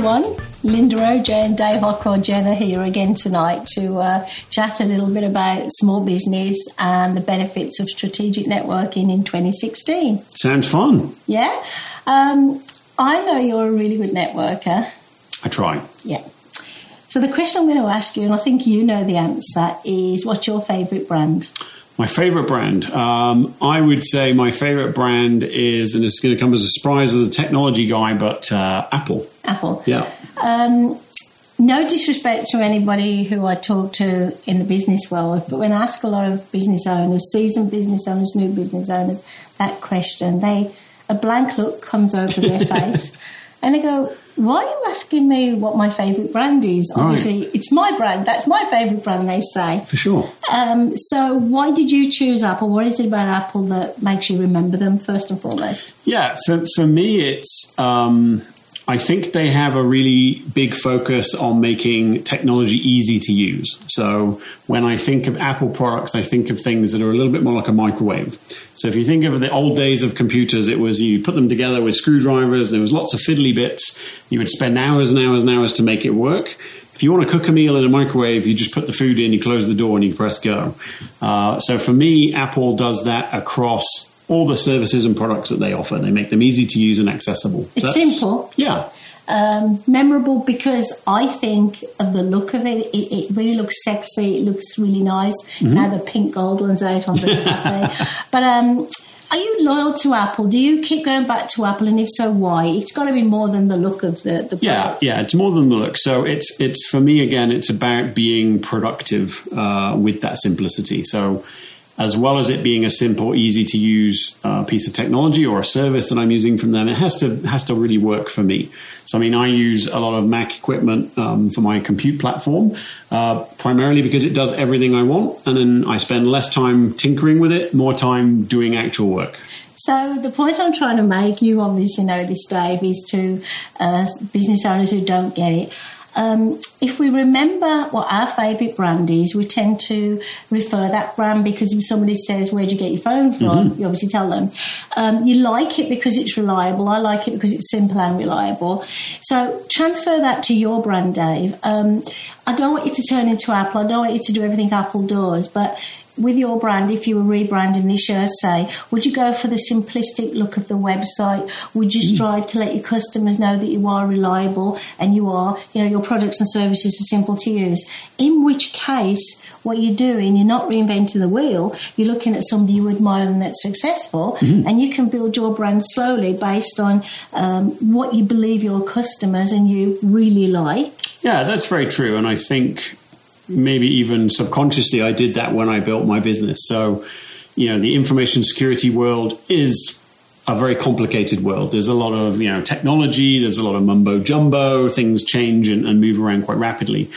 Everyone. Linda OJ and Dave Ockrell Jenner here again tonight to uh, chat a little bit about small business and the benefits of strategic networking in 2016. Sounds fun. Yeah. Um, I know you're a really good networker. I try. Yeah. So the question I'm going to ask you, and I think you know the answer, is what's your favourite brand? My favorite brand, um, I would say my favorite brand is, and it's going to come as a surprise as a technology guy, but uh, Apple. Apple. Yeah. Um, no disrespect to anybody who I talk to in the business world, but when I ask a lot of business owners, seasoned business owners, new business owners, that question, they a blank look comes over their face, and they go, why are you asking me what my favourite brand is? Obviously, right. it's my brand. That's my favourite brand, they say. For sure. Um, so, why did you choose Apple? What is it about Apple that makes you remember them, first and foremost? Yeah, for, for me, it's. Um, I think they have a really big focus on making technology easy to use. So when I think of Apple products, I think of things that are a little bit more like a microwave. So if you think of the old days of computers, it was you put them together with screwdrivers, there was lots of fiddly bits. You would spend hours and hours and hours to make it work. If you want to cook a meal in a microwave, you just put the food in, you close the door, and you press go. Uh, so for me, Apple does that across all the services and products that they offer. They make them easy to use and accessible. It's simple. Yeah. Um, memorable because I think of the look of it. It, it really looks sexy. It looks really nice. Mm-hmm. Now the pink gold one's out on the But um, are you loyal to Apple? Do you keep going back to Apple, and if so, why? It's got to be more than the look of the, the yeah, yeah. It's more than the look. So it's it's for me again. It's about being productive uh, with that simplicity. So as well as it being a simple, easy to use uh, piece of technology or a service that I'm using from them, it has to has to really work for me. So, I mean, I use a lot of Mac equipment um, for my compute platform, uh, primarily because it does everything I want, and then I spend less time tinkering with it, more time doing actual work. So the point I'm trying to make, you obviously know this, Dave, is to uh, business owners who don't get it um, if we remember what our favourite brand is, we tend to refer that brand because if somebody says, Where'd you get your phone from? Mm-hmm. you obviously tell them. Um, you like it because it's reliable. I like it because it's simple and reliable. So transfer that to your brand, Dave. Um, I don't want you to turn into Apple. I don't want you to do everything Apple does, but with your brand, if you were rebranding this year, say, would you go for the simplistic look of the website? Would you mm. strive to let your customers know that you are reliable and you are, you know, your products and services are simple to use? In which case, what you're doing, you're not reinventing the wheel. You're looking at somebody you admire and that's successful, mm-hmm. and you can build your brand slowly based on um, what you believe your customers and you really like. Yeah, that's very true, and I think maybe even subconsciously, I did that when I built my business. So, you know, the information security world is a very complicated world. There's a lot of, you know, technology, there's a lot of mumbo jumbo, things change and, and move around quite rapidly.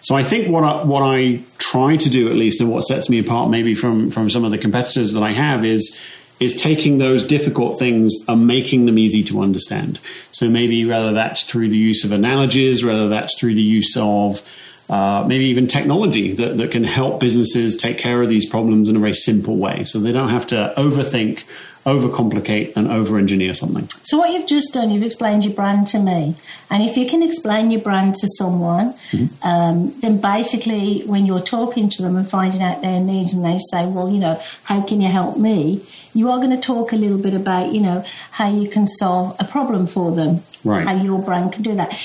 So I think what I, what I try to do at least, and what sets me apart maybe from from some of the competitors that I have is is taking those difficult things and making them easy to understand. So maybe whether that's through the use of analogies, whether that's through the use of uh, maybe even technology that, that can help businesses take care of these problems in a very simple way. So they don't have to overthink, overcomplicate, and over engineer something. So, what you've just done, you've explained your brand to me. And if you can explain your brand to someone, mm-hmm. um, then basically, when you're talking to them and finding out their needs, and they say, Well, you know, how can you help me? You are going to talk a little bit about, you know, how you can solve a problem for them, right. how your brand can do that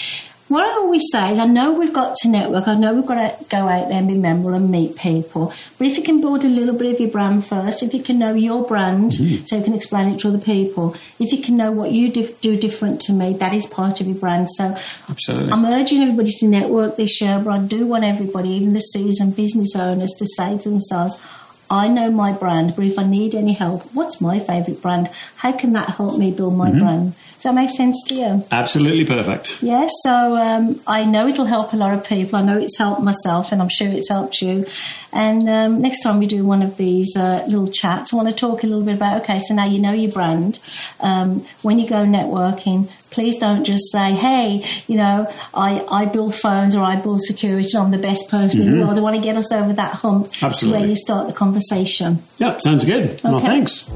what I always say is, I know we've got to network, I know we've got to go out there and be memorable and meet people, but if you can build a little bit of your brand first, if you can know your brand mm-hmm. so you can explain it to other people, if you can know what you dif- do different to me, that is part of your brand. So Absolutely. I'm urging everybody to network this year, but I do want everybody, even the seasoned business owners, to say to themselves, I know my brand, but if I need any help, what's my favourite brand? How can that help me build my Mm-hmm. brand? Does that make sense to you? Absolutely perfect. Yes, so um, I know it'll help a lot of people. I know it's helped myself, and I'm sure it's helped you. And um, next time we do one of these uh, little chats, I want to talk a little bit about okay, so now you know your brand. Um, when you go networking, please don't just say, hey, you know, I, I build phones or I build security I'm the best person in the world. I want to get us over that hump to Absolutely. where you start the conversation. Yep, sounds good. Well, Okay. thanks.